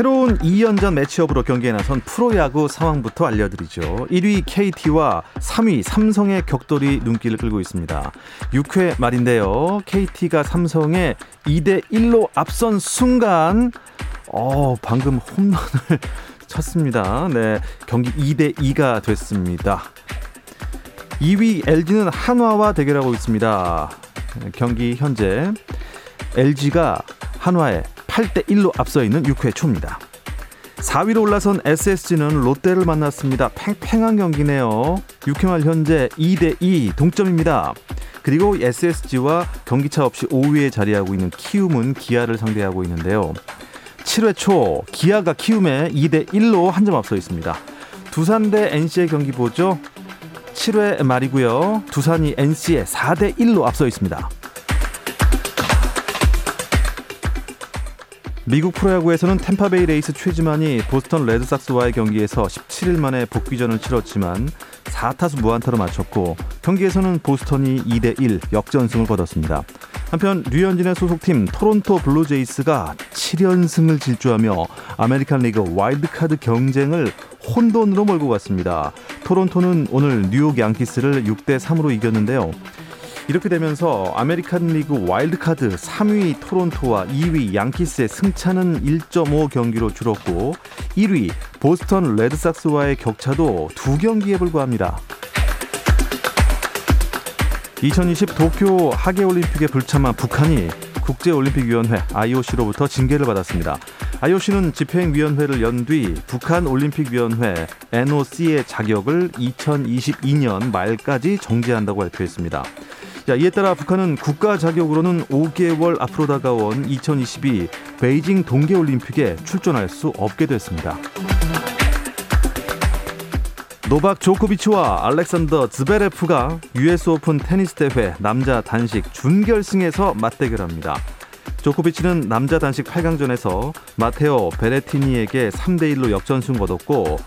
새로운 2연전 매치업으로 경기에 나선 프로야구 상황부터 알려드리죠. 1위 KT와 3위 삼성의 격돌이 눈길을 끌고 있습니다. 6회 말인데요. KT가 삼성에 2대 1로 앞선 순간 어, 방금 홈런을 쳤습니다. 네. 경기 2대 2가 됐습니다. 2위 LG는 한화와 대결하고 있습니다. 경기 현재 LG가 한화에 8대 1로 앞서 있는 6회 초입니다. 4위로 올라선 SSG는 롯데를 만났습니다. 팽팽한 경기네요. 6회 말 현재 2대 2 동점입니다. 그리고 SSG와 경기차 없이 5위에 자리하고 있는 키움은 기아를 상대하고 있는데요. 7회 초 기아가 키움에 2대 1로 한 점 앞서 있습니다. 두산 대 NC의 경기 보죠. 7회 말이고요. 두산이 NC에 4대 1로 앞서 있습니다. 미국 프로야구에서는 탬파베이 레이스 최지만이 보스턴 레드삭스와의 경기에서 17일 만에 복귀전을 치렀지만 4타수 무안타로 마쳤고 경기에서는 보스턴이 2대1 역전승을 거뒀습니다. 한편 류현진의 소속팀 토론토 블루제이스가 7연승을 질주하며 아메리칸 리그 와일드카드 경쟁을 혼돈으로 몰고 갔습니다. 토론토는 오늘 뉴욕 양키스를 6대 3으로 이겼는데요. 이렇게 되면서 아메리칸 리그 와일드카드 3위 토론토와 2위 양키스의 승차는 1.5 경기로 줄었고 1위 보스턴 레드삭스와의 격차도 두 경기에 불과합니다. 2020 도쿄 하계올림픽에 불참한 북한이 국제올림픽위원회 IOC로부터 징계를 받았습니다. IOC는 집행위원회를 연 뒤 북한 올림픽위원회 NOC의 자격을 2022년 말까지 정지한다고 발표했습니다. 자, 이에 따라 북한은 국가 자격으로는 5개월 앞으로 다가온 2022 베이징 동계올림픽에 출전할 수 없게 됐습니다. 노박 조코비치와 알렉산더 즈베레프가 US 오픈 테니스 대회 남자 단식 준결승에서 맞대결합니다. 조코비치는 남자 단식 8강전에서 마테오 베레티니에게 3대 1로 역전승 거뒀고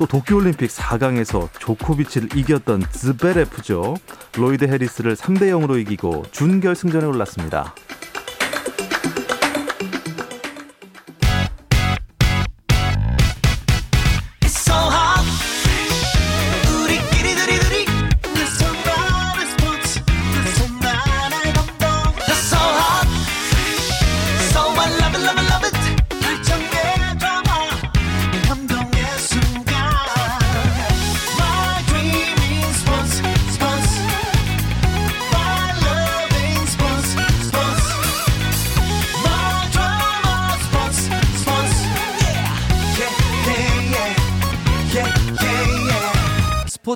또 도쿄올림픽 4강에서 조코비치를 이겼던 즈베레프죠. 로이드 해리스를 3대 0으로 이기고 준결승전에 올랐습니다.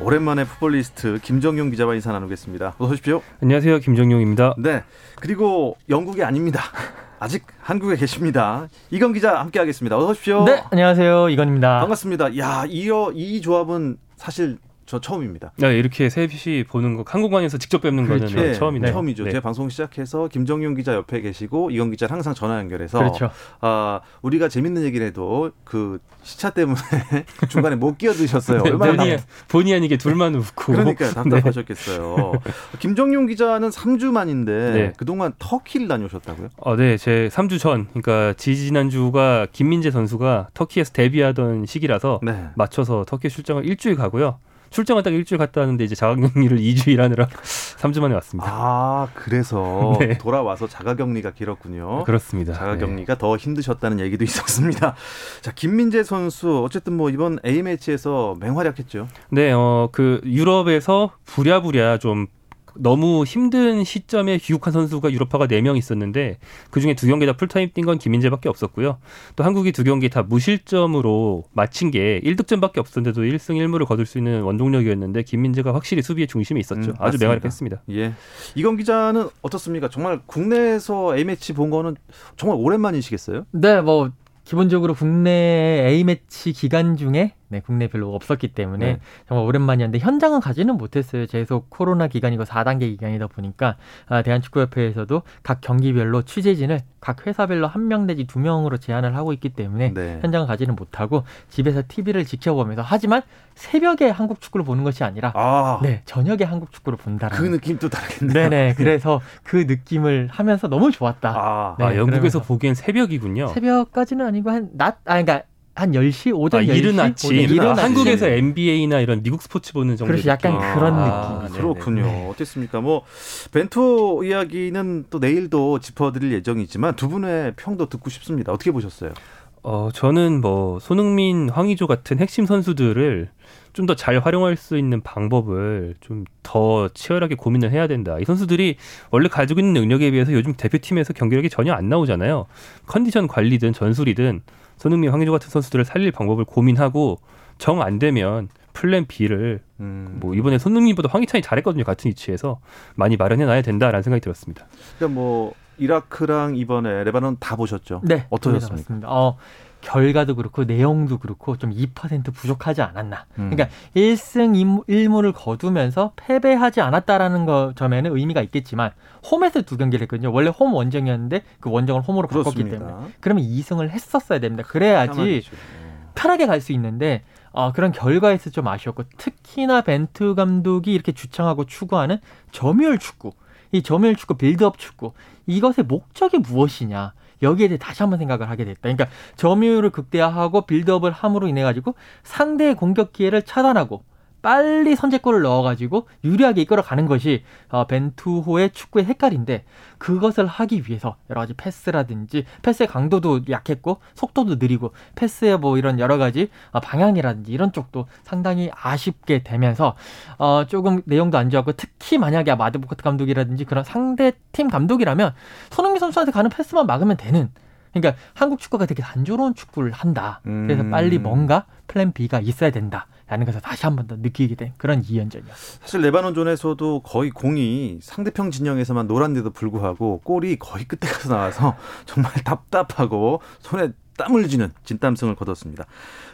오랜만에 풋볼리스트 김정용 기자와 인사 나누겠습니다. 어서 오십시오. 안녕하세요. 김정용입니다. 네. 그리고 영국이 아닙니다. 아직 한국에 계십니다. 이건 기자 함께 하겠습니다. 어서 오십시오. 네, 안녕하세요. 이건입니다. 반갑습니다. 야, 이, 이 조합은 사실 저 처음입니다. 네, 이렇게 셋이 보는 거 한국관에서 직접 뵙는 그렇죠. 거는 네, 처음이네요. 처음이죠. 네. 제 방송 시작해서 김정용 기자 옆에 계시고 이건 기자 항상 전화 연결해서 그렇죠. 아 우리가 재밌는 얘기를 해도 그 시차 때문에 중간에 못 끼어드셨어요. 얼마나 본의, 답... 본의 아니게 둘만 웃고 그러니까 답답하셨겠어요. 네. 김정용 기자는 3주 만인데 그동안 터키를 다녀오셨다고요? 어, 네, 제 3주 전, 그러니까 지지난주가 김민재 선수가 터키에서 데뷔하던 시기라서 맞춰서 터키 출장을 일주일 가고요. 출장을 딱 일주일 갔다 왔는데 이제 자가격리를 2주 일하느라 3주 만에 왔습니다. 아, 그래서 네. 돌아와서 자가격리가 길었군요. 그렇습니다. 자가격리가 더 힘드셨다는 얘기도 있었습니다. 자, 김민재 선수 어쨌든 뭐 이번 A 매치에서 맹활약했죠. 네, 어, 그 유럽에서 부랴부랴 좀 너무 힘든 시점에 귀국한 선수가 유럽파가 4명 있었는데 그중에 두 경기 다 풀타임 뛴 건 김민재밖에 없었고요. 또 한국이 두 경기 다 무실점으로 마친 게 1득점밖에 없었는데도 1승 1무를 거둘 수 있는 원동력이었는데 김민재가 확실히 수비의 중심에 있었죠. 음, 아주 맞습니다. 맹활약했습니다. 예. 이건 기자는 어떻습니까? 정말 국내에서 A 매치 본 거는 정말 오랜만이시겠어요? 네, 뭐 기본적으로 국내 A 매치 기간 중에 네, 국내 별로 없었기 때문에 네. 정말 오랜만이었는데 현장은 가지는 못했어요. 계속 코로나 기간이고 4단계 기간이다 보니까 아, 대한축구협회에서도 각 경기별로 취재진을 각 회사별로 한 명 내지 두 명으로 제한을 하고 있기 때문에 네. 현장을 가지는 못하고 집에서 TV를 지켜보면서 하지만 새벽에 한국 축구를 보는 것이 아니라 아, 네, 저녁에 한국 축구를 본다라는 그 느낌 또 다르겠네요. 네 네. 그래서 그 느낌을 하면서 너무 좋았다. 아, 네, 아, 영국에서 보기엔 새벽이군요. 새벽까지는 아니고 한 낮, 아, 그러니까 한 10시, 오전 아, 10시. 이른 아침. 오전 이른 아. 한국에서 NBA나 이런 미국 스포츠 보는 정도. 그렇죠. 약간 느낌. 그런 아, 느낌. 그렇군요. 네. 어땠습니까? 뭐 벤투 이야기는 또 내일도 짚어드릴 예정이지만 두 분의 평도 듣고 싶습니다. 어떻게 보셨어요? 어, 저는 뭐 손흥민, 황의조 같은 핵심 선수들을 좀 더 잘 활용할 수 있는 방법을 좀 더 치열하게 고민을 해야 된다. 이 선수들이 원래 가지고 있는 능력에 비해서 요즘 대표팀에서 경기력이 전혀 안 나오잖아요. 컨디션 관리든 전술이든 손흥민, 황의조 같은 선수들을 살릴 방법을 고민하고 정 안 되면 플랜 B를 음, 뭐 이번에 손흥민보다 황희찬이 잘했거든요. 같은 위치에서 많이 마련해 놔야 된다라는 생각이 들었습니다. 그러니까 뭐 이라크랑 이번에 레바논 다 보셨죠? 네. 어떠셨습니까? 어, 결과도 그렇고 내용도 그렇고 좀 2% 부족하지 않았나. 음. 그러니까 1승 1무를 거두면서 패배하지 않았다라는 거 점에는 의미가 있겠지만 홈에서 두 경기를 했거든요. 원래 홈 원정이었는데 그 원정을 홈으로 바꿨기 때문에. 그러면 2승을 했었어야 됩니다. 그래야지. 편하게 갈 수 있는데 어, 그런 결과에서 좀 아쉬웠고 특히나 벤투 감독이 이렇게 주창하고 추구하는 점유율 축구, 이 점유율 축구, 빌드업 축구 이것의 목적이 무엇이냐 여기에 대해 다시 한번 생각을 하게 됐다. 그러니까 점유율을 극대화하고 빌드업을 함으로 인해 가지고 상대의 공격 기회를 차단하고 빨리 선제골을 넣어가지고 유리하게 이끌어가는 것이 어, 벤투호의 축구의 색깔인데 그것을 하기 위해서 여러 가지 패스라든지 패스의 강도도 약했고 속도도 느리고 패스의 뭐 이런 여러 가지 어, 방향이라든지 이런 쪽도 상당히 아쉽게 되면서 어, 조금 내용도 안 좋았고 특히 만약에 아드보카트 감독이라든지 그런 상대 팀 감독이라면 손흥민 선수한테 가는 패스만 막으면 되는 그러니까 한국 축구가 되게 단조로운 축구를 한다. 그래서 음. 빨리 뭔가 플랜 B가 있어야 된다 라는 것을 다시 한 번 더 느끼게 된 그런 2연전이었습니다. 사실 레바논전에서도 거의 공이 상대편 진영에서만 놀았는데도 불구하고 골이 거의 끝에 가서 나와서 정말 답답하고 손에 땀을 쥐는 진땀승을 거뒀습니다.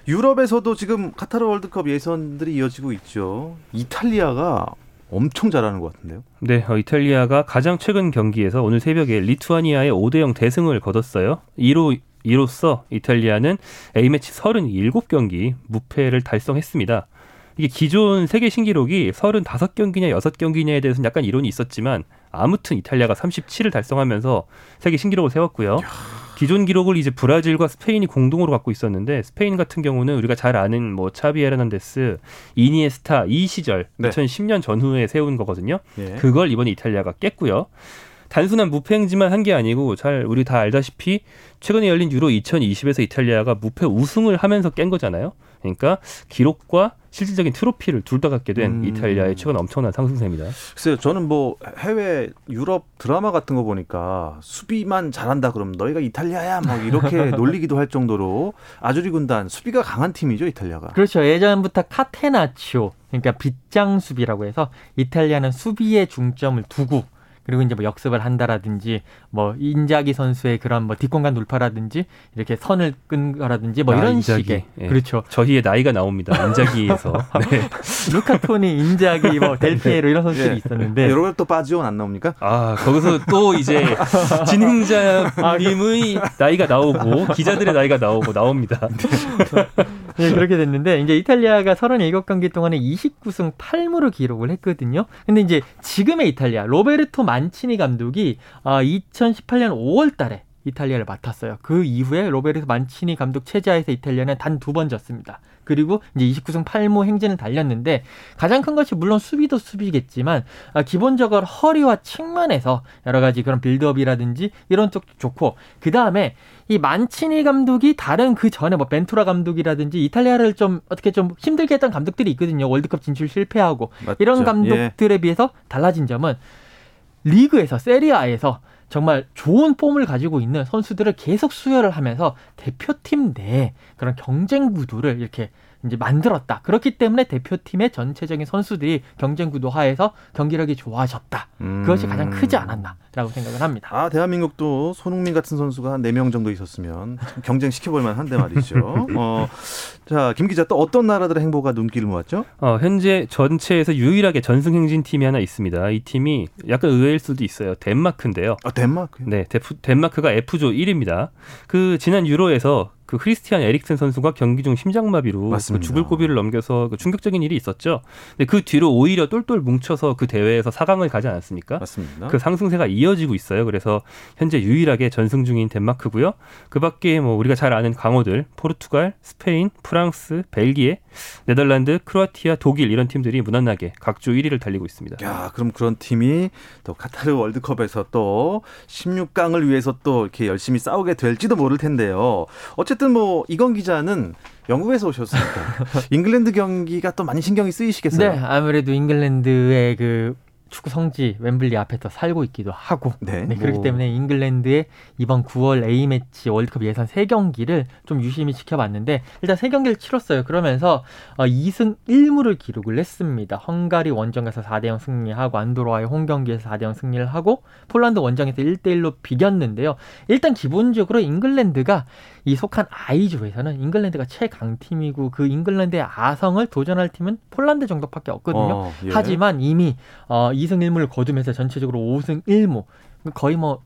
유럽에서도 지금 카타르 월드컵 예선들이 이어지고 있죠. 이탈리아가 엄청 잘하는 것 같은데요. 네, 어, 이탈리아가 가장 최근 경기에서 오늘 새벽에 리투아니아의 5대0 대승을 거뒀어요. 이로 이로써 이탈리아는 A매치 37경기 무패를 달성했습니다. 이게 기존 세계 신기록이 35경기냐 6경기냐에 대해서는 약간 이론이 있었지만 아무튼 이탈리아가 37을 달성하면서 세계 신기록을 세웠고요. 기존 기록을 이제 브라질과 스페인이 공동으로 갖고 있었는데 스페인 같은 경우는 우리가 잘 아는 뭐 차비 에르난데스, 이니에스타 이 시절 네. 2010년 전후에 세운 거거든요. 예. 그걸 이번에 이탈리아가 깼고요. 단순한 무패 행진만 한 게 아니고 잘 우리 다 알다시피 최근에 열린 유로 2020에서 이탈리아가 무패 우승을 하면서 깬 거잖아요. 그러니까 기록과 실질적인 트로피를 둘 다 갖게 된 음. 이탈리아의 최근 엄청난 상승세입니다. 글쎄요, 저는 뭐 해외 유럽 드라마 같은 거 보니까 수비만 잘한다 그러면 너희가 이탈리아야 막 이렇게 놀리기도 할 정도로 아주리 군단 수비가 강한 팀이죠 이탈리아가. 그렇죠. 예전부터 카테나치오 그러니까 빗장 수비라고 해서 이탈리아는 수비에 중점을 두고 그리고 이제 뭐 역습을 한다라든지 뭐 인자기 선수의 그런 뭐 뒷공간 돌파라든지 이렇게 선을 끈 거라든지 뭐 아, 이런 인자기. 식의 예. 그렇죠. 저희의 나이가 나옵니다. 인자기에서. 네. 루카 토니, 인자기, 뭐 델 피에로 이런 선수들이 예. 있었는데 로베르토 바지오는 안 나옵니까? 아, 거기서 또 이제 진행자님의 나이가 나오고 기자들의 나이가 나오고 나옵니다. 네, 그렇게 됐는데 이제 이탈리아가 37경기 동안에 29승 8무를 기록을 했거든요. 근데 이제 지금의 이탈리아 로베르토 만치니 감독이 아, 2018년 5월 달에 이탈리아를 맡았어요. 그 이후에 로베르토 만치니 감독 체제하에서 이탈리아는 단 두 번 졌습니다. 그리고 이제 29승 8무 행진을 달렸는데 가장 큰 것이 물론 수비도 수비겠지만 아, 기본적으로 허리와 측면에서 여러 가지 그런 빌드업이라든지 이런 쪽도 좋고 그 다음에 이 만치니 감독이 다른 그 전에 뭐 벤투라 감독이라든지 이탈리아를 좀 어떻게 좀 힘들게 했던 감독들이 있거든요. 월드컵 진출 실패하고 맞죠. 이런 감독들에 예. 비해서 달라진 점은 리그에서 세리아에서 정말 좋은 폼을 가지고 있는 선수들을 계속 수혈을 하면서 대표팀 내에 그런 경쟁 구도를 이렇게 이제 만들었다. 그렇기 때문에 대표팀의 전체적인 선수들이 경쟁 구도 하에서 경기력이 좋아졌다. 그것이 가장 크지 않았나라고 생각을 합니다. 아, 대한민국도 손흥민 같은 선수가 한 네 명 정도 있었으면 참 경쟁 시켜볼 만한데 말이죠. 어, 자, 김 기자 또 어떤 나라들의 행보가 눈길을 모았죠? 어, 현재 전체에서 유일하게 전승 행진 팀이 하나 있습니다. 이 팀이 약간 의외일 수도 있어요. 덴마크인데요. 아, 덴마크. 네, 데프- 덴마크가 F조 1위입니다. 그 지난 유로에서 그 크리스티안 에릭슨 선수가 경기 중 심장마비로. 그 죽을 고비를 넘겨서 그 충격적인 일이 있었죠. 근데 그 뒤로 오히려 똘똘 뭉쳐서 그 대회에서 4강을 가지 않았습니까? 맞습니다. 그 상승세가 이어지고 있어요. 그래서 현재 유일하게 전승 중인 덴마크고요. 그 밖에 뭐 우리가 잘 아는 강호들 포르투갈, 스페인, 프랑스, 벨기에, 네덜란드, 크로아티아, 독일 이런 팀들이 무난하게 각조 1위를 달리고 있습니다. 야, 그럼 그런 팀이 또 카타르 월드컵에서 또 16강을 위해서 또 이렇게 열심히 싸우게 될지도 모를 텐데요. 어쨌든 뭐 이건 기자는 영국에서 오셨으니까 잉글랜드 경기가 또 많이 신경이 쓰이시겠어요. 네, 아무래도 잉글랜드의 그 축구 성지 웸블리 앞에서 살고 있기도 하고 네. 네, 그렇기 뭐. 때문에 잉글랜드의 이번 9월 A매치 월드컵 예선 3 경기를 좀 유심히 지켜봤는데 일단 3 경기를 치렀어요. 그러면서 어, 2승 1무를 기록을 했습니다. 헝가리 원정에서 4대 0 승리하고 안도라와의 홈 경기에서 4대 0 승리를 하고 폴란드 원정에서 1대 1로 비겼는데요. 일단 기본적으로 잉글랜드가 이 속한 I조에서는 잉글랜드가 최강 팀이고 그 잉글랜드의 아성을 도전할 팀은 폴란드 정도밖에 없거든요. 어, 예. 하지만 이미 어, 2승 1무를 거두면서 전체적으로 5승 1무 거의 뭐조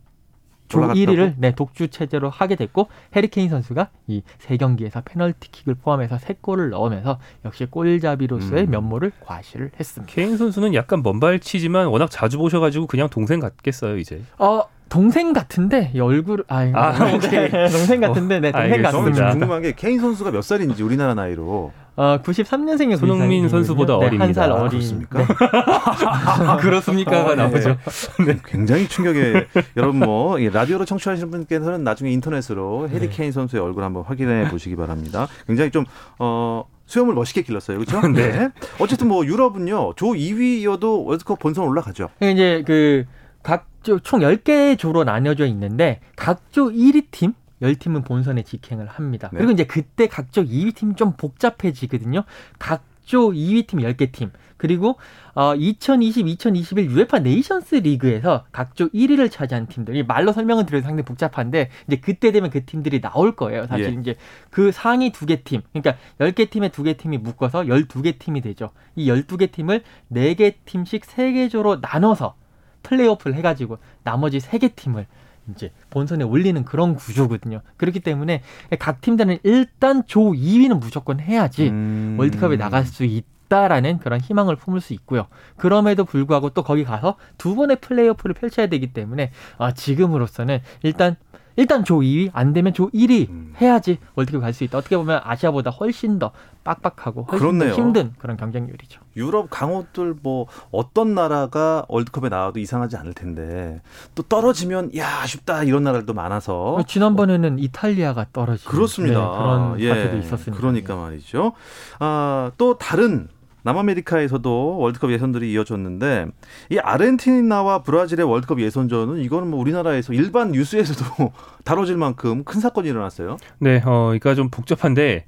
올라갔다고? 1위를 네, 독주 체제로 하게 됐고 해리케인 선수가 이 세 경기에서 페널티킥을 포함해서 세 골을 넣으면서 역시 골잡이로서의 음. 면모를 과시를 했습니다. 케인 선수는 약간 먼발치지만 워낙 자주 보셔가지고 그냥 동생 같겠어요 이제. 어 동생 같은데 이 얼굴 아, 아, 오케이. 동생 같은데 네 동생. 저는 같습니다. 좀 궁금한 게 케인 선수가 몇 살인지 우리나라 나이로 어 93년생의 손흥민 선수보다 어립니다. 한 살 어린. 그렇습니까? 네. 그렇습니까가 어, 나오죠. 네. 굉장히 충격에 여러분 뭐이 라디오로 청취하시는 분께서는 나중에 인터넷으로 해리 네. 케인 선수의 얼굴 한번 확인해 보시기 바랍니다. 굉장히 좀 어. 수염을 멋있게 길렀어요, 그렇죠? 네. 어쨌든 뭐 유럽은요, 조 2위여도 월드컵 본선 올라가죠. 이제 그 각조 총 10개의 조로 나뉘어져 있는데 각조 1위 팀 10팀은 본선에 직행을 합니다. 네. 그리고 이제 그때 각조 2위 팀이 좀 복잡해지거든요. 각조 2위 팀 10개 팀. 그리고 어 2020, 2021 UEFA 네이션스 리그에서 각조 1위를 차지한 팀들. 이 말로 설명을 드려도 상당히 복잡한데 이제 그때 되면 그 팀들이 나올 거예요. 사실 예. 이제 그 상위 두 개 팀. 그러니까 10개 팀에 두 개 팀이 묶어서 12개 팀이 되죠. 이 12개 팀을 4개 팀씩 3개 조로 나눠서 플레이오프를 해 가지고 나머지 세 개 팀을 이제 본선에 올리는 그런 구조거든요. 그렇기 때문에 각 팀들은 일단 조 2위는 무조건 해야지 음. 월드컵에 나갈 수 있다라는 그런 희망을 품을 수 있고요. 그럼에도 불구하고 또 거기 가서 두 번의 플레이오프를 펼쳐야 되기 때문에 아, 지금으로서는 일단 일단 조 2위 안 되면 조 1위 음. 해야지 월드컵 갈 수 있다. 어떻게 보면 아시아보다 훨씬 더 빡빡하고 훨씬. 더 힘든 그런 경쟁률이죠. 유럽 강호들 뭐 어떤 나라가 월드컵에 나와도 이상하지 않을 텐데 또 떨어지면 야 아쉽다 이런 나라들도 많아서 지난번에는 이탈리아가 떨어진 그렇습니다. 네, 그런 예, 사태도 있었으니까. 그러니까 말이죠. 아, 또 다른 남아메리카에서도 월드컵 예선들이 이어졌는데 이 아르헨티나와 브라질의 월드컵 예선전은 이거는 뭐 우리나라에서 일반 뉴스에서도 다뤄질 만큼 큰 사건이 일어났어요. 네, 어, 이거 좀 복잡한데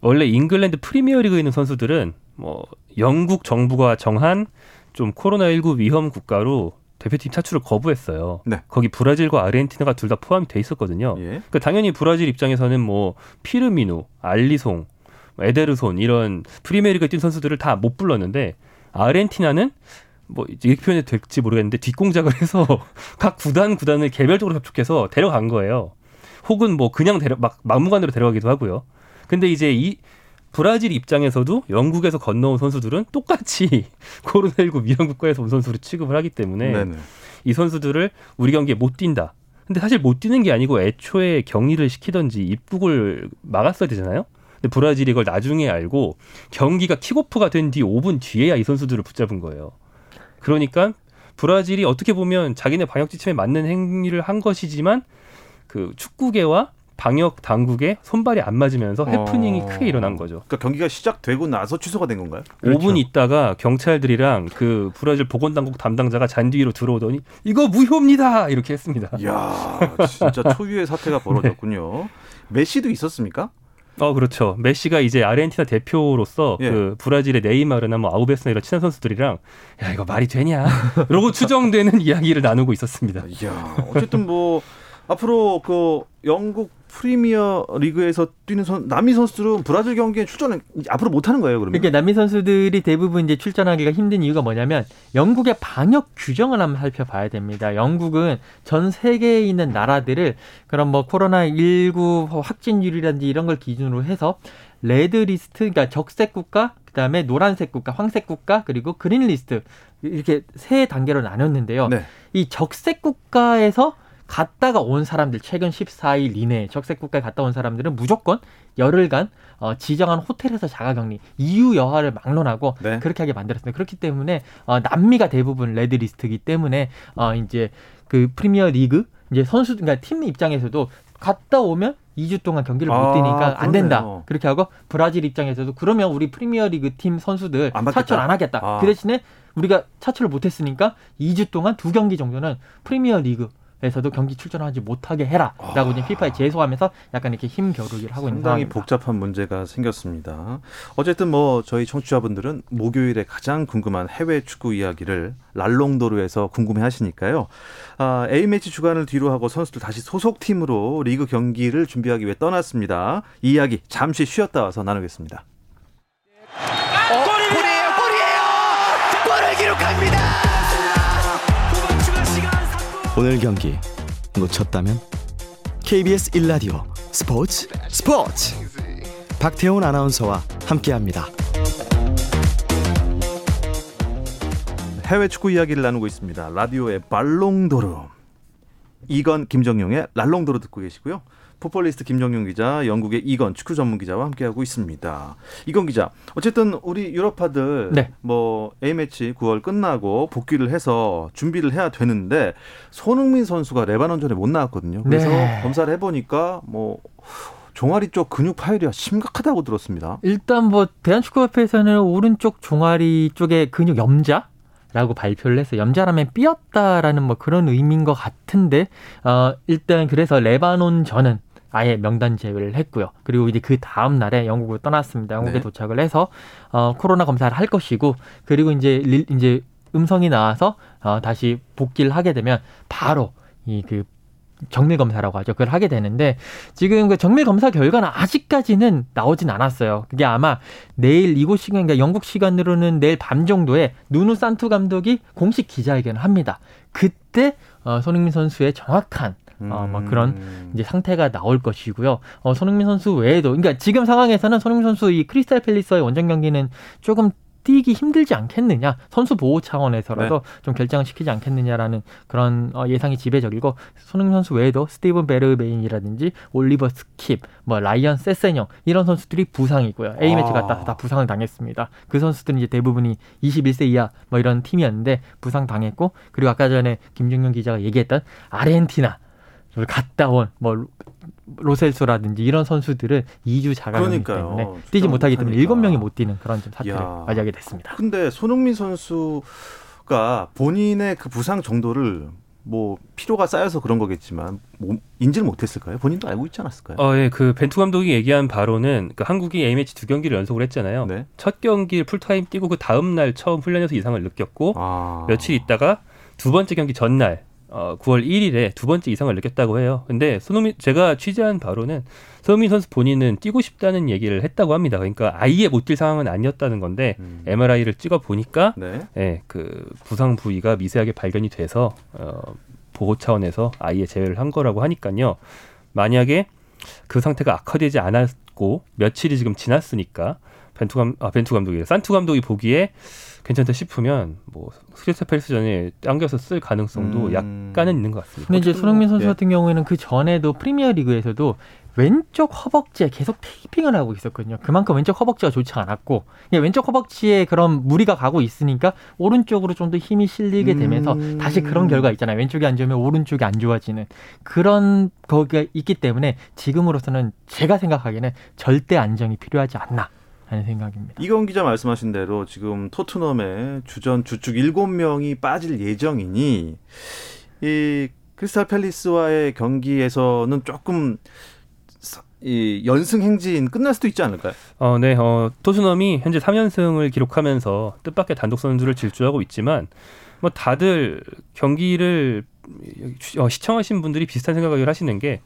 원래 잉글랜드 프리미어리그에 있는 선수들은 뭐 영국 정부가 정한 좀 코로나19 위험 국가로 대표팀 차출을 거부했어요. 네. 거기 브라질과 아르헨티나가 둘 다 포함이 돼 있었거든요. 예. 그러니까 당연히 브라질 입장에서는 뭐 피르미누, 알리송, 뭐 에데르손 이런 프리미어리그에 뛴 선수들을 다 못 불렀는데 아르헨티나는 뭐 이렇게 표현이 될지 모르겠는데 뒷공작을 해서 각 구단 구단을 개별적으로 접촉해서 데려간 거예요. 혹은 뭐 그냥 데려 막 막무가내로 데려가기도 하고요. 근데 이제 이 브라질 입장에서도 영국에서 건너온 선수들은 똑같이 코로나19 위험 국가에서 온 선수로 취급을 하기 때문에 네네. 이 선수들을 우리 경기에 못 뛴다. 근데 사실 못 뛰는 게 아니고 애초에 격리를 시키던지 입국을 막았어야 되잖아요. 근데 브라질이 이걸 나중에 알고 경기가 킥오프가 된 뒤 5분 뒤에야 이 선수들을 붙잡은 거예요. 그러니까 브라질이 어떻게 보면 자기네 방역 지침에 맞는 행위를 한 것이지만 그 축구계와 방역 당국의 손발이 안 맞으면서 해프닝이 어. 크게 일어난 거죠. 그러니까 경기가 시작되고 나서 취소가 된 건가요? 그렇죠. 5분 있다가 경찰들이랑 그 브라질 보건당국 담당자가 잔디 위로 들어오더니 이거 무효입니다 이렇게 했습니다. 이야, 진짜 초유의 사태가 벌어졌군요. 메시도 있었습니까? 어 그렇죠. 메시가 이제 아르헨티나 대표로서 예. 그 브라질의 네이마르나 뭐 아우베스나 이런 친한 선수들이랑 야 이거 말이 되냐? 이러고 추정되는 이야기를 나누고 있었습니다. 이야, 어쨌든 뭐 앞으로 그 영국 프리미어 리그에서 뛰는 선, 남미 선수들은 브라질 경기에 출전을 앞으로 못 하는 거예요, 그러면? 그러니까 남미 선수들이 대부분 이제 출전하기가 힘든 이유가 뭐냐면 영국의 방역 규정을 한번 살펴봐야 됩니다. 영국은 전 세계에 있는 나라들을 그런 뭐 코로나 19 확진율이라든지 이런 걸 기준으로 해서 red list, 그러니까 적색 국가, 그다음에 노란색 국가, 황색 국가, 그리고 green list 이렇게 세 단계로 나눴는데요. 네. 이 적색 국가에서 갔다가 온 사람들 최근 14일 이내에 적색 국가에 갔다 온 사람들은 무조건 열흘간 어, 지정한 호텔에서 자가격리 이유 여하를 막론하고 네. 그렇게 하게 만들었습니다. 그렇기 때문에 어, 남미가 대부분 red list이기 때문에 어, 이제 그 프리미어 리그 이제 선수 그러니까 팀 입장에서도 갔다 오면 2주 동안 경기를 못 아, 뛰니까 안 된다. 그러네요. 그렇게 하고 브라질 입장에서도 그러면 우리 프리미어 리그 팀 선수들 안. 차출 안 하겠다. 아. 그 대신에 우리가 차출을 못 했으니까 2주 동안 두 경기 정도는 프리미어 리그 에서도 경기 출전하지 못하게 해라라고 이제 피파에 제소하면서 약간 이렇게 힘 겨루기를 하고 있는 상당히 상황입니다. 복잡한 문제가 생겼습니다. 어쨌든 뭐 저희 청취자분들은 목요일에 가장 궁금한 해외 축구 이야기를 랄롱도르에서 궁금해 하시니까요. 아, A매치 주간을 뒤로 하고 선수들 다시 소속 팀으로 리그 경기를 준비하기 위해 떠났습니다. 이 이야기 잠시 쉬었다 와서 나누겠습니다. 골이에요, 골이에요! 골을 기록합니다! 후반 추가 시간 3분. 오늘 경기 놓쳤다면 KBS 1라디오 스포츠 스포츠 박태훈 아나운서와 함께합니다. 해외 축구 이야기를 나누고 있습니다. 라디오의 발롱도르. 이건 김정용의 랄롱도르 듣고 계시고요. 풋볼리스트 김정용 기자, 영국의 이건 축구 전문 기자와 함께하고 있습니다. 이건 기자, 어쨌든 우리 유럽파들 네. 뭐 A 매치 9월 끝나고 복귀를 해서 준비를 해야 되는데 손흥민 선수가 레바논전에 못 나왔거든요. 그래서 네. 검사를 해보니까 뭐 종아리 쪽 근육 파열이 심각하다고 들었습니다. 일단 뭐 대한축구협회에서는 오른쪽 종아리 쪽에 근육 염자 라고 발표를 해서 염자라면 삐었다라는 뭐 그런 의미인 것 같은데 어 일단 그래서 레바논 전은 아예 명단 제외를 했고요. 그리고 이제 그 다음 날에 영국을 떠났습니다. 영국에 네. 도착을 해서 어 코로나 검사를 할 것이고 그리고 이제 릴- 이제 음성이 나와서 어 다시 복귀를 하게 되면 바로 이그 정밀 검사라고 하죠. 그걸 하게 되는데 지금 그 정밀 검사 결과는 아직까지는 나오진 않았어요. 그게 아마 내일 이곳 시간, 그러니까 영국 시간으로는 내일 밤 정도에 누누 산투 감독이 공식 기자회견을 합니다. 그때 어, 손흥민 선수의 정확한 어, 뭐 그런 음. 이제 상태가 나올 것이고요. 어, 손흥민 선수 외에도, 그러니까 지금 상황에서는 손흥민 선수 이 크리스탈 팰리스와의 원정 경기는 조금 뛰기 힘들지 않겠느냐 선수 보호 차원에서라도 좀 결장을 시키지 않겠느냐라는 그런 어, 예상이 지배적이고 손흥민 선수 외에도 스티븐 베르베인이라든지 올리버 스킵 뭐 라이언 세세뇽 이런 선수들이 부상이고요 A 매치 아. 갔다 다 부상을 당했습니다 그 선수들은 이제 대부분이 21세 이하 뭐 이런 팀이었는데 부상 당했고 그리고 아까 전에 김종현 기자가 얘기했던 아르헨티나 를 갔다 온 뭐 로셀소라든지 이런 선수들은 2주 자가격리. 때문에 뛰지 못하기 때문에 못하니까. 7명이 못 뛰는 그런 좀 사태를 이야. 맞이하게 됐습니다. 근데 손흥민 선수가 본인의 그 부상 정도를 뭐 피로가 쌓여서 그런 거겠지만 뭐 인지를 못했을까요? 본인도 알고 있지 않았을까요? 어, 예, 그 벤투 감독이 얘기한 바로는 그 한국이 A 매치 두 경기를 연속으로 했잖아요. 네. 첫 경기 풀타임 뛰고 그 다음 날 처음 훈련에서 이상을 느꼈고 아. 며칠 있다가 두 번째 경기 전날 어, 9월 1일에 두 번째 이상을 느꼈다고 해요. 근데 손흥민 제가 취재한 바로는 손흥민 선수 본인은 뛰고 싶다는 얘기를 했다고 합니다. 그러니까 아예 못 뛸 상황은 아니었다는 건데 음. MRI를 찍어 보니까 네. 예, 그 부상 부위가 미세하게 발견이 돼서 어, 보호 차원에서 아예 제외를 한 거라고 하니까요. 만약에 그 상태가 악화되지 않았고 며칠이 지금 지났으니까 벤투 감, 아, 벤투 감독이 산투 감독이 보기에 괜찮다 싶으면 뭐 크리스탈 팰리스전에 당겨서 쓸 가능성도 음. 약간은 있는 것 같습니다. 근데 이제 손흥민 뭐, 선수 예. 같은 경우에는 그 전에도 프리미어 리그에서도 왼쪽 허벅지에 계속 테이핑을 하고 있었거든요. 그만큼 왼쪽 허벅지가 좋지 않았고 왼쪽 허벅지에 그런 무리가 가고 있으니까 오른쪽으로 좀 더 힘이 실리게 되면서 음. 다시 그런 결과 있잖아요. 왼쪽이 안 좋으면 오른쪽이 안 좋아지는 그런 거가 있기 때문에 지금으로서는 제가 생각하기에는 절대 안정이 필요하지 않나 하는 생각입니다. 이건 기자 말씀하신 대로 지금 토트넘의 주전 주축 7명이 빠질 예정이니 이 크리스탈 팰리스와의 경기에서는 조금 사- 이 연승 행진 끝날 수도 있지 않을까요? 어, 네, 어, 토트넘이 현재 3연승을 기록하면서 뜻밖의 단독 선두를 질주하고 있지만 뭐 다들 경기를 어, 시청하신 분들이 비슷한 생각을 하시는 게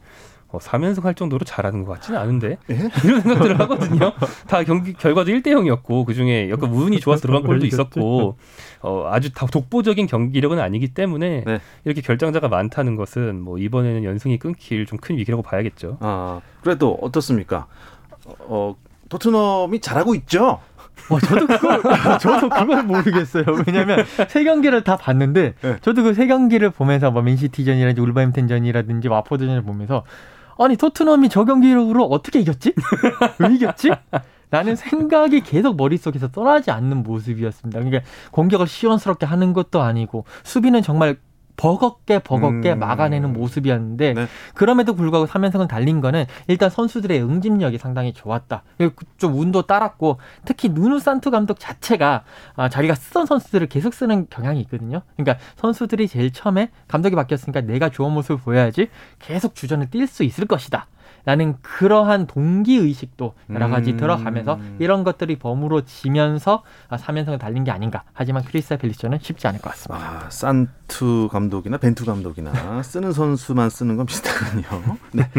어, 3연승 할 정도로 잘하는 것 같지는 않은데 이런 생각들을 하거든요. 다 경기 결과도 1대 0이었고 그 중에 약간 운이 좋아서 들어간 골도 있었고 어, 아주 다 독보적인 경기력은 아니기 때문에 네. 이렇게 결장자가 많다는 것은 뭐 이번에는 연승이 끊길 좀 큰 위기라고 봐야겠죠. 아 그래도 어떻습니까? 어 토트넘이 잘하고 있죠. 어, 저도 그걸 저도 그걸 모르겠어요. 왜냐하면 세 경기를 다 봤는데 네. 저도 그 세 경기를 보면서 뭐 맨시티전이라든지 울버햄튼전이라든지 와포드전을 보면서 아니 토트넘이 저 경기력으로 어떻게 이겼지? 왜 이겼지? 라는 생각이 계속 머릿속에서 떠나지 않는 모습이었습니다. 그러니까 공격을 시원스럽게 하는 것도 아니고 수비는 정말 버겁게 버겁게 음. 막아내는 모습이었는데 네. 그럼에도 불구하고 3연승을 달린 거는 일단 선수들의 응집력이 상당히 좋았다. 그리고 좀 운도 따랐고 특히 누누 산투 감독 자체가 아, 자기가 쓰던 선수들을 계속 쓰는 경향이 있거든요. 그러니까 선수들이 제일 처음에 감독이 바뀌었으니까 내가 좋은 모습을 보여야지 계속 주전을 뛸 수 있을 것이다. 라는 그러한 동기 의식도 여러 가지 음. 들어가면서 이런 것들이 버무러지면서 아, 3연승을 달린 게 아닌가. 하지만 크리스탈 팰리스는 쉽지 않을 것 같습니다. 아 산투 감독이나 벤투 감독이나 쓰는 선수만 쓰는 건 비슷하군요. 네.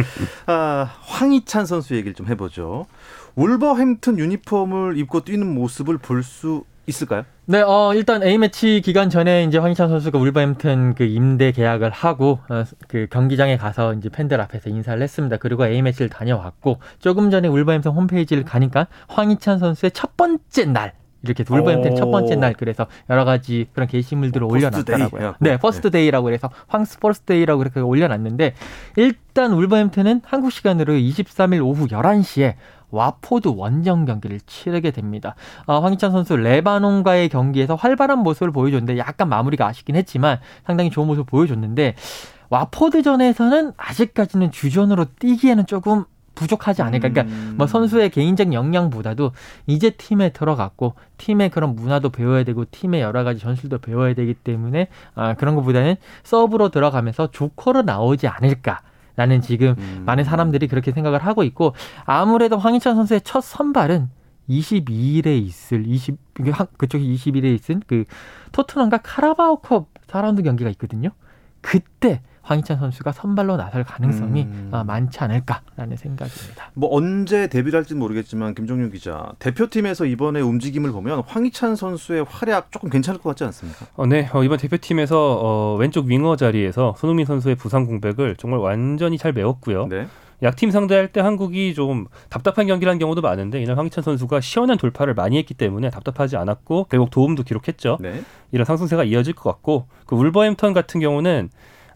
아 황희찬 선수 얘기를 좀 해보죠. 울버햄튼 유니폼을 입고 뛰는 모습을 볼 수 있을까요? 네, 어, 일단 A매치 기간 전에 이제 황희찬 선수가 울버햄튼 그 임대 계약을 하고, 어, 그 경기장에 가서 이제 팬들 앞에서 인사를 했습니다. 그리고 A매치를 다녀왔고, 조금 전에 울버햄튼 홈페이지를 가니까 황희찬 선수의 첫 번째 날, 이렇게 울버햄튼 오. 첫 번째 날 그래서 여러 가지 그런 게시물들을 어, first 올려놨더라고요. 해갖고. 네, first day라고 그래서 황's first day라고 그렇게 올려놨는데 일단 울버햄튼은 한국 시간으로 23일 오후 11시에 왓포드 원정 경기를 치르게 됩니다. 어, 황희찬 선수 레바논과의 경기에서 활발한 모습을 보여줬는데 약간 마무리가 아쉽긴 했지만 상당히 좋은 모습을 보여줬는데 왓포드전에서는 아직까지는 주전으로 뛰기에는 조금 부족하지 않을까. 그러니까 음. 뭐 선수의 개인적 역량보다도 이제 팀에 들어갔고 팀의 그런 문화도 배워야 되고 팀의 여러 가지 전술도 배워야 되기 때문에 아, 그런 것보다는 서브로 들어가면서 조커로 나오지 않을까. 라는 지금 음. 많은 사람들이 그렇게 생각을 하고 있고 아무래도 황희찬 선수의 첫 선발은 22일에 있을 20 이게 한- 그쪽이 20일에 있은 그 토트넘과 카라바오컵 4라운드 경기가 있거든요. 그때 황희찬 선수가 선발로 나설 가능성이 음. 아, 많지 않을까라는 생각입니다. 뭐 언제 데뷔를 할지는 모르겠지만 김종윤 기자 대표팀에서 이번에 움직임을 보면 황희찬 선수의 활약 조금 괜찮을 것 같지 않습니까? 어, 네. 어, 이번 대표팀에서 어, 왼쪽 윙어 자리에서 손흥민 선수의 부상 공백을 정말 완전히 잘 메웠고요. 네. 약팀 상대할 때 한국이 좀 답답한 경기라는 경우도 많은데 이날 황희찬 선수가 시원한 돌파를 많이 했기 때문에 답답하지 않았고 결국 도움도 기록했죠. 네. 이런 상승세가 이어질 것 같고 그 울버햄턴 같은 경우는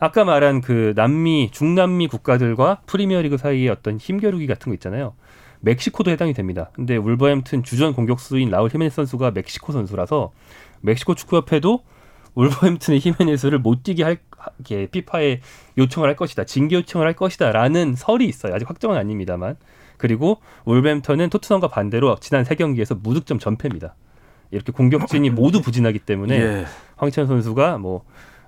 아까 말한 그 남미 중남미 국가들과 프리미어리그 사이의 어떤 힘겨루기 같은 거 있잖아요. 멕시코도 해당이 됩니다. 근데 울버햄튼 주전 공격수인 라울 히메네스 선수가 멕시코 선수라서 멕시코 축구협회도 울버햄튼의 히메네스를 못 뛰게 할게 피파에 요청을 할 것이다. 징계 요청을 할 것이다라는 설이 있어요. 아직 확정은 아닙니다만. 그리고 울버햄턴은 토트넘과 반대로 지난 세 경기에서 무득점 전패입니다. 이렇게 공격진이 모두 부진하기 때문에 예. 황희찬 선수가 뭐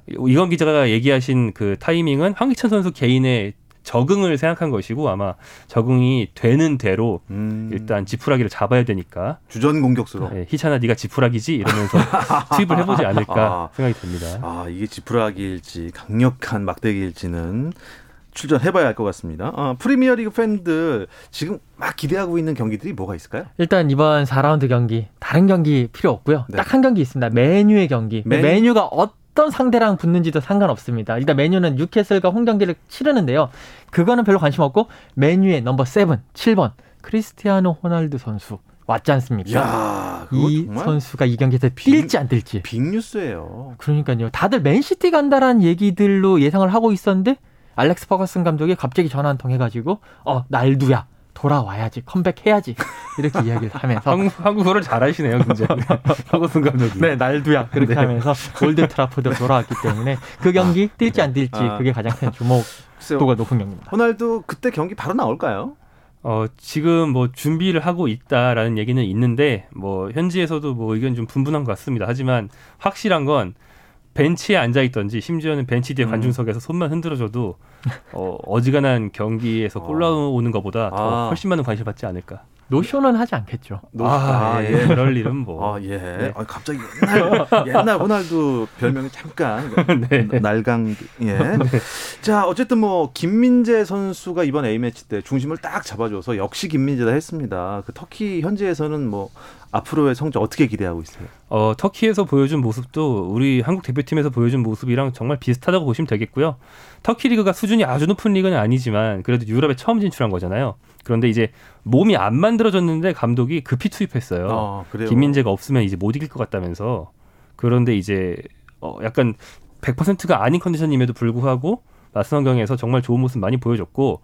이건 기자가 얘기하신 그 타이밍은 황희찬 선수 개인의 적응을 생각한 것이고 아마 적응이 되는 대로 음. 일단 지푸라기를 잡아야 되니까 주전 공격수로. 예, 희찬아 네가 지푸라기지 이러면서 투입을 해보지 않을까 아. 생각이 듭니다. 아 이게 지푸라기일지 강력한 막대기일지는 출전해봐야 할 것 같습니다. 아, 프리미어리그 팬들 지금 막 기대하고 있는 경기들이 뭐가 있을까요? 일단 이번 4라운드 경기 다른 경기 필요 없고요. 네. 딱 한 경기 있습니다. 맨유의 경기. 맨유? 맨유가 어떤 상대랑 붙는지도 상관없습니다. 일단 맨유는 뉴캐슬과 홈 경기를 치르는데요. 그거는 별로 관심 없고 맨유의 number 7, 7번 크리스티아노 호날두 선수 왔지 않습니까? 야, 이 선수가 이 경기에서 빅- 뛸지 안 뛸지. 빅뉴스예요. 그러니까요. 다들 맨시티 간다라는 얘기들로 예상을 하고 있었는데 알렉스 퍼거슨 감독이 갑자기 전화 한 통 해가지고 어 날두야 돌아와야지 컴백해야지 이렇게 이야기를 하면서 한국, 한국어를 잘하시네요, 굉장히. 퍼거슨 감독이. 네 날두야 그렇게 네. 하면서 올드 트래포드 돌아왔기 때문에 그 경기 뛸지 안 뛸지 아. 그게 가장 큰 주목도가. 높은 경기입니다. 호날두 그때 경기 바로 나올까요? 어, 지금 뭐 준비를 하고 있다라는 얘기는 있는데 뭐 현지에서도 뭐 의견 좀 분분한 것 같습니다. 하지만 확실한 건 벤치에 앉아 있던지 심지어는 벤치 뒤에 음. 관중석에서 손만 흔들어줘도 어, 어지간한 경기에서 골 아. 나오는 것보다 더 아. 훨씬 많은 관심을 받지 않을까. 노쇼는 하지 않겠죠. 아, 예. 그럴 일은 뭐. 아, 예. 네. 아, 갑자기 옛날, 옛날 호날두 별명이 잠깐. 네. 날강, 예. 자, 어쨌든 뭐, 김민재 선수가 이번 A매치 때 중심을 딱 잡아줘서 역시 김민재다 했습니다. 그 터키 현지에서는 뭐, 앞으로의 성적 어떻게 기대하고 있어요? 어, 터키에서 보여준 모습도 우리 한국 대표팀에서 보여준 모습이랑 정말 비슷하다고 보시면 되겠고요. 터키 리그가 수준이 아주 높은 리그는 아니지만 그래도 유럽에 처음 진출한 거잖아요. 그런데 이제 몸이 안 만들어졌는데 감독이 급히 투입했어요. 아, 그래요. 김민재가 없으면 이제 못 이길 것 같다면서 그런데 이제 어 약간 100%가 아닌 컨디션임에도 불구하고 낯선 환경에서 정말 좋은 모습 많이 보여줬고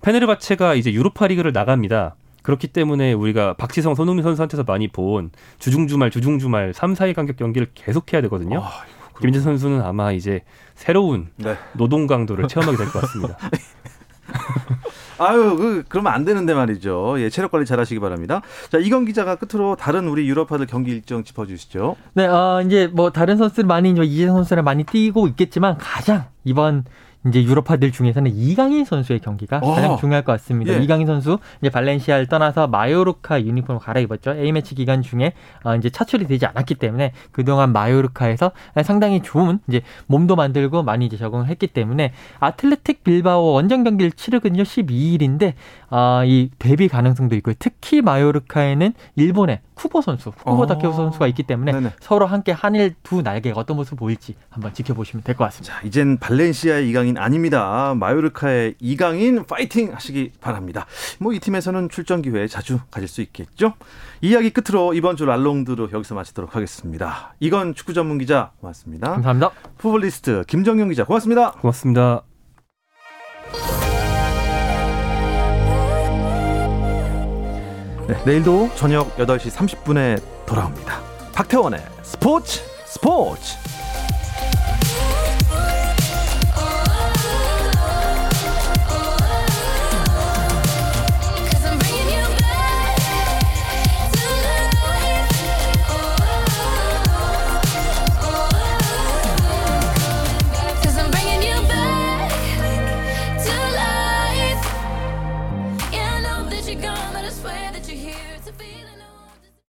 페네르바체가 이제 유로파 리그를 나갑니다. 그렇기 때문에 우리가 박지성, 손흥민 선수한테서 많이 본 주중주말, 주중주말 3, 4일 간격 경기를 계속해야 되거든요. 아, 김민재 선수는 아마 이제 새로운 네. 노동 강도를 체험하게 될 것 같습니다. 아유, 그, 그러면 안 되는데 말이죠. 예, 체력 관리 잘 하시기 바랍니다. 자, 이건 기자가 끝으로 다른 우리 유럽파들 경기 일정 짚어주시죠. 네, 어, 이제 뭐 다른 선수들 많이 이제 이재성 선수를 많이 뛰고 있겠지만 가장 이번 이제 유럽파들 중에서는 이강인 선수의 경기가 어. 가장 중요할 것 같습니다. 예. 이강인 선수 이제 발렌시아를 떠나서 마요르카 유니폼을 갈아입었죠. A 매치 기간 중에 어, 이제 차출이 되지 않았기 때문에 그동안 마요르카에서 상당히 좋은 이제 몸도 만들고 많이 이제 적응을 했기 때문에 아틀레틱 빌바오 원정 경기를 치르거든요. 12일인데 아, 이 데뷔 가능성도 있고요. 특히 마요르카에는 일본의 쿠보 선수, 쿠보 어. 다케오 선수가 있기 때문에 네네. 서로 함께 한일 두 날개가 어떤 모습 보일지 한번 지켜보시면 될 것 같습니다. 자, 이젠 발렌시아의 이강인 아닙니다. 마요르카의 이강인 파이팅 하시기 바랍니다. 뭐 이 팀에서는 출전 기회 자주 가질 수 있겠죠. 이야기 끝으로 이번 주 랄롱드로 여기서 마치도록 하겠습니다. 이건 축구 전문 기자 고맙습니다. 감사합니다. 풋볼리스트 김정용 기자 고맙습니다. 고맙습니다. 네, 내일도 저녁 8시 30분에 돌아옵니다. 박태원의 스포츠 스포츠.